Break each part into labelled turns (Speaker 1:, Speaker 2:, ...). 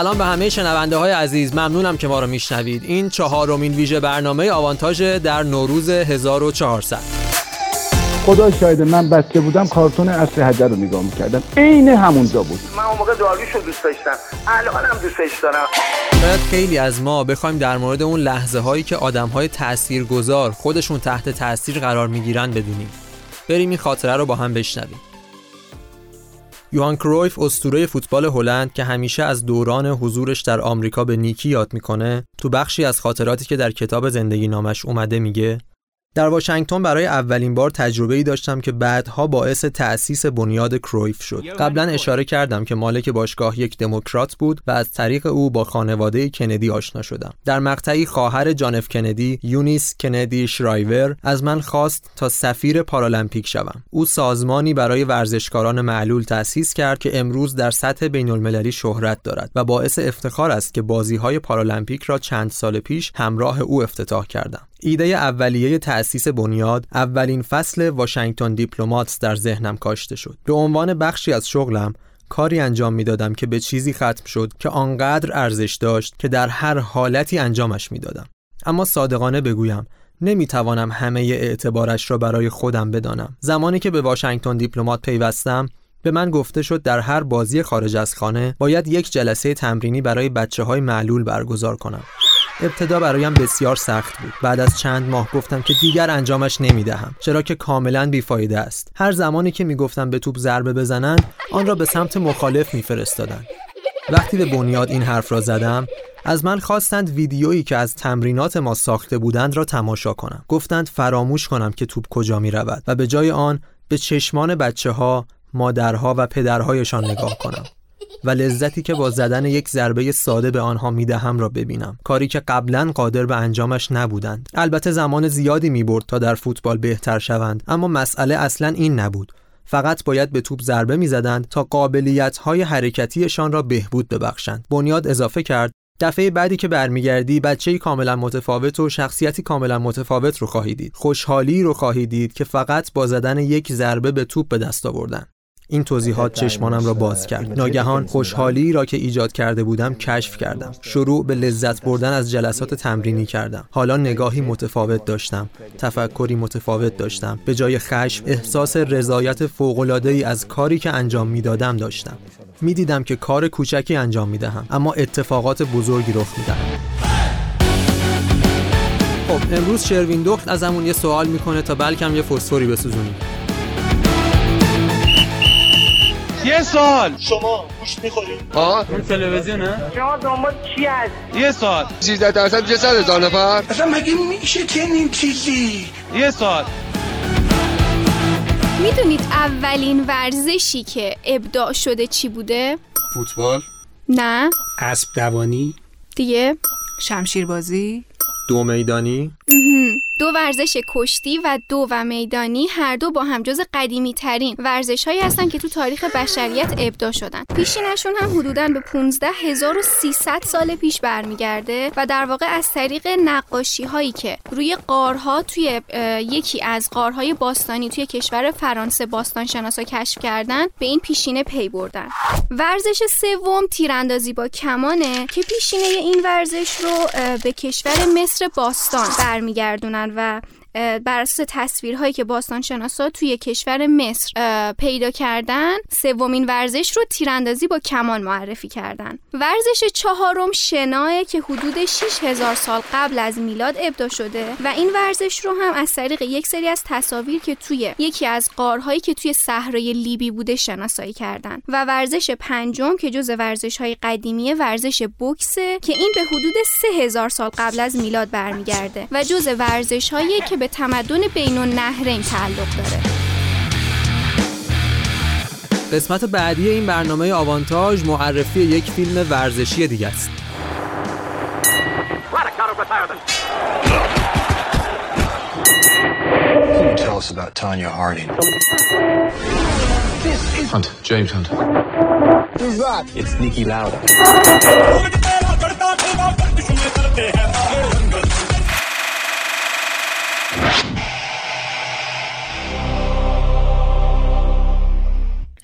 Speaker 1: سلام به همه شنونده های عزیز. ممنونم که ما رو میشنوید. این چهارمین ویژه برنامه آوانتاژ در نوروز 1400
Speaker 2: خدا شاید من بچه بودم کارتون اصل حجر رو نگاه می‌کردم. عین همونجا بود.
Speaker 3: من اون موقع داریوش رو دوست داشتم. الانم دوستش دارم.
Speaker 1: شاید خیلی از ما بخوایم در مورد اون لحظه هایی که آدم های تأثیر گذار خودشون تحت تاثیر قرار می‌گیرن بدونیم. بریم این خاطره رو با هم بشنویم. یوهان کرویف اسطوره فوتبال هلند که همیشه از دوران حضورش در آمریکا به نیکی یاد می‌کنه تو بخشی از خاطراتی که در کتاب زندگی نامش اومده میگه در واشنگتن برای اولین بار تجربه ای داشتم که بعدها باعث تأسیس بنیاد کرویف شد. قبلا اشاره کردم که مالک باشگاه یک دموکرات بود و از طریق او با خانواده کندی آشنا شدم. در مقطعی خواهر جانف کندی، یونیس کندی شرایور، از من خواست تا سفیر پارالمپیک شوم. او سازمانی برای ورزشکاران معلول تأسیس کرد که امروز در سطح بین المللی شهرت دارد و باعث افتخار است که بازی های پارالمپیک را چند سال پیش همراه او افتتاح کردم. ایده اولیه تأسیس بنیاد اولین فصل واشنگتن دیپلماتس در ذهنم کاشته شد. به عنوان بخشی از شغلم کاری انجام می‌دادم که به چیزی ختم شد که آنقدر ارزش داشت که در هر حالتی انجامش می‌دادم. اما صادقانه بگویم نمی‌توانم همه اعتبارش را برای خودم بدانم. زمانی که به واشنگتن دیپلمات پیوستم به من گفته شد در هر بازی خارج از خانه باید یک جلسه تمرینی برای بچه های معلول برگزار کنم. ابتدا برایم بسیار سخت بود. بعد از چند ماه گفتم که دیگر انجامش نمی‌دهم چرا که کاملا بیفایده است. هر زمانی که می‌گفتم به توپ ضربه بزنند آن را به سمت مخالف میفرستادند وقتی به بنیاد این حرف را زدم از من خواستند ویدیویی که از تمرینات ما ساخته بودند را تماشا کنم. گفتند فراموش کنم که توپ کجا می رود و به جای آن به چشمان بچه ها مادرها و پدرهایشان نگاه کنم. و لذتی که با زدن یک ضربه ساده به آنها می‌دهم را ببینم. کاری که قبلا قادر به انجامش نبودند. البته زمان زیادی می‌برد تا در فوتبال بهتر شوند. اما مسئله اصلا این نبود. فقط باید به توپ ضربه می‌زدند تا قابلیت های حرکتیشان را بهبود ببخشند. بنیاد اضافه کرد دفعه بعدی که برمیگردی بچه کاملا متفاوت و شخصیتی کاملا متفاوت رو خواهید دید. خوشحالی رو خواهید دید که فقط با زدن یک ضربه به توپ به دست آوردن. این توضیحات چشمانم را باز کرد. ناگهان خوشحالی را که ایجاد کرده بودم کشف کردم. شروع به لذت بردن از جلسات تمرینی کردم. حالا نگاهی متفاوت داشتم. تفکری متفاوت داشتم. به جای خشم احساس رضایت فوق‌العاده‌ای ای از کاری که انجام می‌دادم داشتم. می‌دیدم که کار کوچکی انجام می‌دهم اما اتفاقات بزرگی رخ می‌دهم خب امروز شروین دخت ازمون یه سوال می‌کنه تا بلکم یه فسفوری بسوزونیم.
Speaker 4: یه سال.
Speaker 5: شما گوشت می‌خورید
Speaker 4: ها اون تلویزیونه
Speaker 3: شما دنبال چی هست
Speaker 4: یه سال.
Speaker 6: 13 درصد میشه 100 هزار نفر؟
Speaker 5: اصلا مگه میشه چنین چیزی؟
Speaker 4: یه سال.
Speaker 7: می‌دونید اولین ورزشی که ابداع شده چی بوده؟
Speaker 6: فوتبال.
Speaker 7: نه.
Speaker 8: اسب دوانی.
Speaker 7: دیگه.
Speaker 9: شمشیربازی.
Speaker 1: دو میدانی.
Speaker 7: دو ورزش کشتی و دو و میدانی هر دو با هم جز قدیمی ترین ورزش هایی هستن که تو تاریخ بشریت ابدا شدن. پیشینشون هم حدودا به 15300 سال پیش برمیگرده و در واقع از طریق نقاشی هایی که روی قارها توی یکی از قارهای باستانی توی کشور فرانسه باستان شناسا کشف کردن به این پیشینه پی بردن. ورزش سوم تیراندازی با کمانه که پیشینه این ورزش رو به کشور مصر باستان برمیگردونن. و بر اساس تصویرهایی که باستان شناسا توی کشور مصر پیدا کردن سومین ورزش رو تیراندازی با کمان معرفی کردن. ورزش چهارم شناه که حدود 6000 سال قبل از میلاد ابدا شده و این ورزش رو هم از طریق یک سری از تصاویر که توی یکی از قارهایی که توی صحرای لیبی بوده شناسایی کردن و ورزش پنجم که جز ورزش های قدیمی ورزش بوکسه که این به حدود 3000 سال قبل از میلاد برمیگرده و جز ورزش هایی که به تمدن بین النهرین تعلق داره
Speaker 1: قسمت بعدی این برنامه آوانتاژ معرفی یک فیلم ورزشی دیگه است
Speaker 10: Tell us about Tanya Harding. Hunt, James Hunt.
Speaker 5: Who's that?
Speaker 10: It's Nikki Lauda.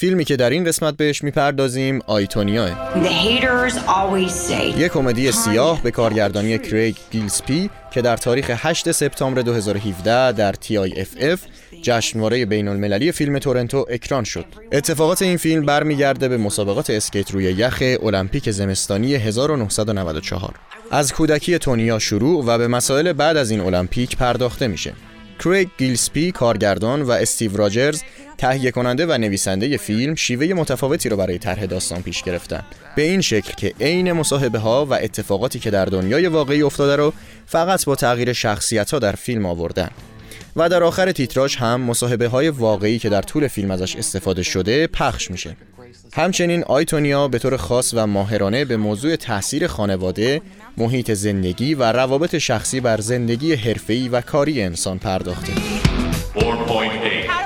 Speaker 8: فیلمی که در این قسمت بهش می‌پردازیم آیتونیا یک کمدی سیاه به کارگردانی کریگ گیلسپی که در تاریخ 8 سپتامبر 2017 در TIFF جشنواره بین المللی فیلم تورنتو اکران شد. اتفاقات این فیلم برمیگرده به مسابقات اسکیت روی یخ المپیک زمستانی 1994. از کودکی تونیا شروع و به مسائل بعد از این المپیک پرداخته میشه. کریگ گیلسپی کارگردان و استیو راجرز تهیه کننده و نویسنده فیلم شیوه متفاوتی رو برای طرح داستان پیش گرفتن. به این شکل که عین مصاحبه ها و اتفاقاتی که در دنیای واقعی افتاده رو فقط با تغییر شخصیت ها در فیلم آوردن. و در آخر تیتراژ هم مصاحبه های واقعی که در طول فیلم ازش استفاده شده پخش میشه. همچنین آیتونیا به طور خاص و ماهرانه به موضوع تاثیر خانواده، محیط زندگی و روابط شخصی بر زندگی حرفه‌ای و کاری انسان پرداخته.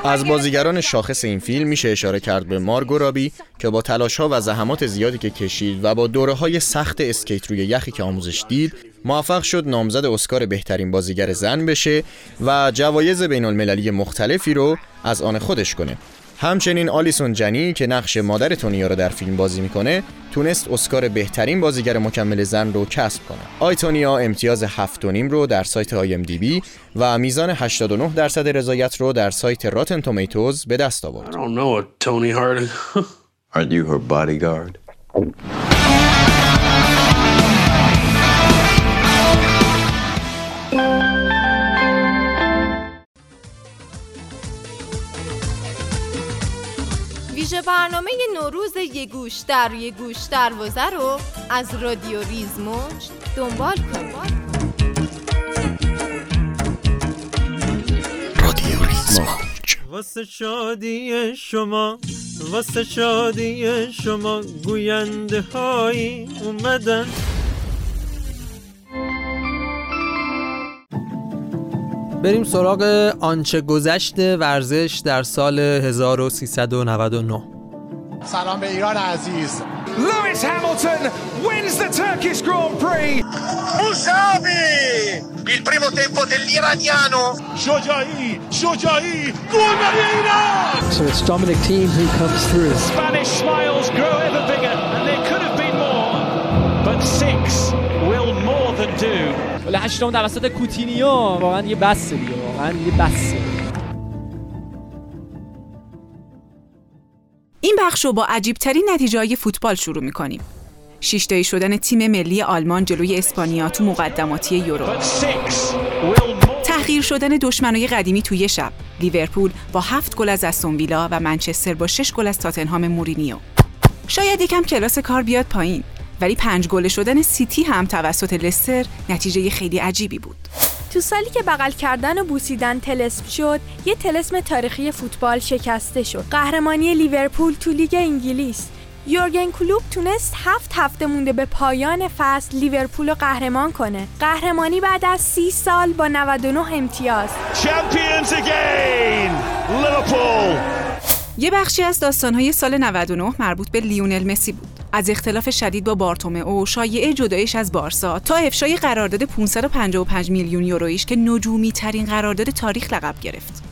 Speaker 8: از بازیگران شاخص این فیلم میشه اشاره کرد به مارگو رابی که با تلاش ها و زحمات زیادی که کشید و با دوره های سخت اسکیت روی یخی که آموزش دید موفق شد نامزد اسکار بهترین بازیگر زن بشه و جوایز بین المللی مختلفی رو از آن خودش کنه همچنین آلیسون جنی که نقش مادر تونیا رو در فیلم بازی می‌کنه تونست اسکار بهترین بازیگر مکمل زن رو کسب کنه. آیتونیا امتیاز 7.5 رو در سایت آی ام دی بی و میزان 89 درصد رضایت رو در سایت راتن تومیتوز به دست آورد.
Speaker 11: ویژه برنامه نوروز یه گوش در یه گوش دروازه رو از رادیو ریزموج دنبال کنید
Speaker 8: رادیو ریزموج.
Speaker 1: واسه شادی شما واسه شادی شما گوینده هایی اومدن. بریم سراغ آنچه گذشت ورزش در سال 1399
Speaker 12: سلام به ایران عزیز لویس هامilton wins the Turkish Grand Prix
Speaker 3: Musavi il primo tempo dell'iraniano
Speaker 12: شجاعی شجاعی گل ایران
Speaker 13: So it's Dominic Thiem who comes through
Speaker 14: Spanish smiles grow ever bigger and there could have been more but six will more than do
Speaker 15: ولی هشتم توسط کوتینیو واقعا یه بسه دیگه واقعا یه بسه
Speaker 9: این بخش رو با عجیب ترین نتیجه فوتبال شروع می کنیم. شیشتایی شدن تیم ملی آلمان جلوی اسپانیا تو مقدماتی یورو. تحقیر شدن دشمنای قدیمی توی شب. لیورپول با هفت گل از استون و منچستر با شش گل از تاتنهام مورینیو. شاید یکم کلاس کار بیاد پایین، ولی پنج گل شدن سیتی هم توسط لستر نتیجه خیلی عجیبی بود.
Speaker 16: تو سالی که بغل کردن و بوسیدن طلسم شد، یه طلسم تاریخی فوتبال شکسته شد. قهرمانی لیورپول تو لیگ انگلیس. یورگن کلوپ تونست هفت هفته مونده به پایان فصل لیورپول رو قهرمان کنه. قهرمانی بعد از سی سال با 99 امتیاز.
Speaker 12: Champions again! Liverpool!
Speaker 9: یه بخشی از داستانهای سال 99 مربوط به لیونل مسی بود. از اختلاف شدید با بارتومئو، شایعه جدایش از بارسا تا افشای قرارداد 555 میلیون یورویش که نجومی ترین قرارداد تاریخ لقب گرفت.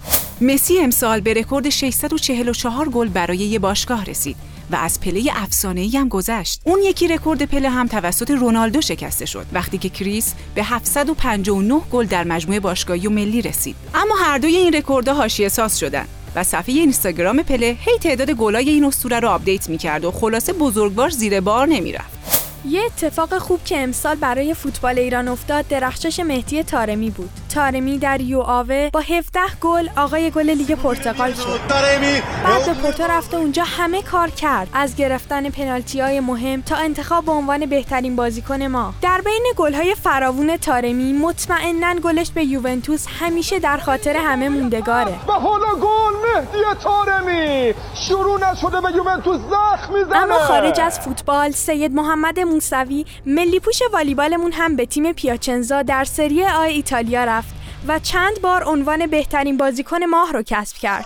Speaker 9: مسی امسال به رکورد 644 گل برای یه باشگاه رسید و از پله افسانه‌ای هم گذشت. اون یکی رکورد پله هم توسط رونالدو شکسته شد وقتی که کریس به 759 گل در مجموعه باشگاهی و ملی رسید. اما هر دوی این رکوردها حاشیه ساز شدن. و صفحه اینستاگرام پله هی تعداد گلای این اسطوره رو آپدیت می‌کرد و خلاصه بزرگوار زیر بار نمی‌رفت.
Speaker 16: یه اتفاق خوب که امسال برای فوتبال ایران افتاد درخشش مهدی تارمی بود. تارمی در ریو آوه با 17 گل آقای گل لیگ پرتغال شد.
Speaker 12: تارمی
Speaker 16: بعد به پورتو رفته اونجا همه کار کرد از گرفتن پنالتی های مهم تا انتخاب به عنوان بهترین بازیکن ماه. در بین گل های فراوون تارمی مطمئنا گلش به یوونتوس همیشه در خاطر همه موندگاره.
Speaker 2: و حالا گل مهدی تارمی شروع نشده به یوونتوس زخم می‌زنه.
Speaker 16: اما خارج از فوتبال سید محمد موسوی ملی پوش والیبالمون هم به تیم پیاچنزا در سری آ ایتالیا رفت و چند بار عنوان بهترین بازیکن ماه رو کسب کرد.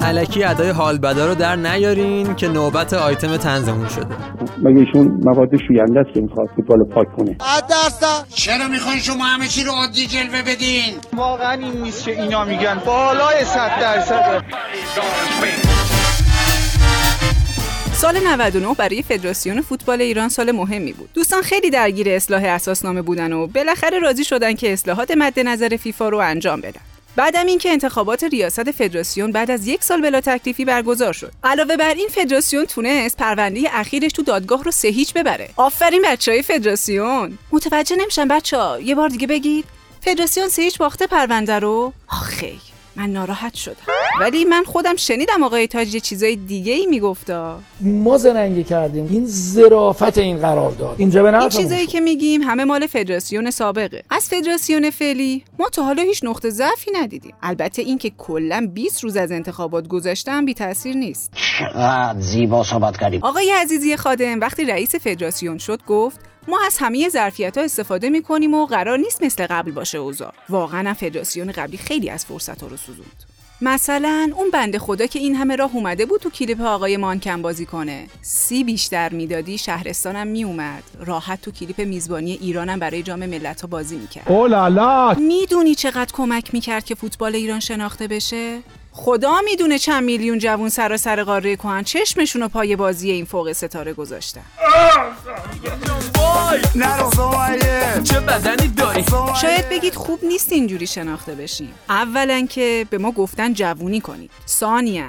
Speaker 1: علکی ادای حال بدا رو در نیارین که نوبت آیتم تنزمون شده.
Speaker 2: مگه ایشون مواد شوینده است که می‌خواد فوتبال پاک کنه؟
Speaker 5: درصد
Speaker 17: چرا می‌خواین شما همه چی رو عادی جلوه بدین؟
Speaker 4: واقعا این نیست که اینا میگن. بالای 100 درصده
Speaker 9: سال 99 برای فدراسیون فوتبال ایران سال مهمی بود. دوستان خیلی درگیر اصلاح اساسنامه بودن و بالاخره راضی شدن که اصلاحات مد نظر فیفا رو انجام بدن. بعدم اینکه انتخابات ریاست فدراسیون بعد از یک سال بلا تکلیفی برگزار شد. علاوه بر این فدراسیون تونست پرونده اخیرش تو دادگاه رو سه هیچ ببره. آفرین بچهای فدراسیون. متوجه نمیشن بچه یه بار دیگه بگید. فدراسیون سه هیچ باخته پرونده رو؟ آخی من ناراحت شدم ولی من خودم شنیدم آقای تاج یه چیزای دیگه ای میگفتا.
Speaker 13: ما زرنگی کردیم. این ظرافت این قرار داد اینجا به
Speaker 9: این چیزایی که میگیم همه مال فدراسیون سابقه. از فدراسیون فعلی ما تا حالا هیچ نقطه ضعفی ندیدیم. البته اینکه کلا 20 روز از انتخابات گذشتن بی تاثیر نیست.
Speaker 17: چقدر زیبا صحبت کردیم.
Speaker 9: آقای عزیزی خادم وقتی رئیس فدراسیون شد گفت ما از همه ظرفیت ها استفاده می کنیم و قرار نیست مثل قبل باشه اوضاع. واقعا فدراسیون قبلی خیلی از فرصت ها رو سوزوند. مثلا اون بنده خدا که این همه راه اومده بود تو کلیپ آقای مانکن بازی کنه. سی بیشتر می‌دادی شهرستانم میومد راحت تو کلیپ میزبانی ایرانم برای جام ملت ها بازی می‌کرد.
Speaker 2: اولالا!
Speaker 9: می‌دونی چقدر کمک می‌کرد که فوتبال ایران شناخته بشه؟ خدا می‌دونه چند میلیون جوون سراسر قاره کهن چشمشون و پای بازی این فوق ستاره گذاشتن.
Speaker 12: چه بدنی داری؟
Speaker 9: شاید بگید خوب نیست اینجوری شناخته بشیم. اولا که به ما گفتن جوونی کنید. ثانیا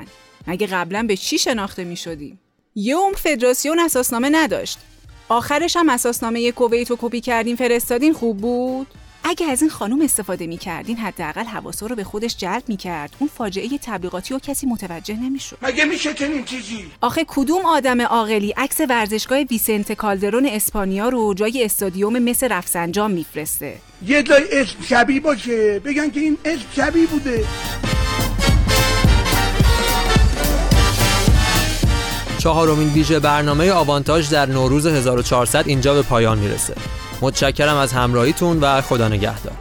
Speaker 9: مگه قبلا به چی شناخته می شدیم یه عمر فدراسیون اساسنامه نداشت. آخرش هم اساسنامه کویت رو کپی کردین فرستادین خوب بود؟ اگه از این خانم استفاده می کردین حداقل حواسا رو به خودش جلب می کرد اون فاجعه تبلیغاتی و کسی متوجه نمی‌شد.
Speaker 5: مگه میشه چنین چیزی؟
Speaker 9: آخه کدوم آدم عاقلی عکس ورزشگاه ویسنت کالدرون اسپانیا رو جای استادیوم مثل رفسنجان میفرسته؟
Speaker 5: یه جای اسم شبیه باشه. بگن که این اسم شبیه بوده.
Speaker 1: چهارمین ویژه برنامه آوانتاژ در نوروز 1400 اینجا به پایان می‌رسه. متشکرم از همراهیتون و خدا نگهدار.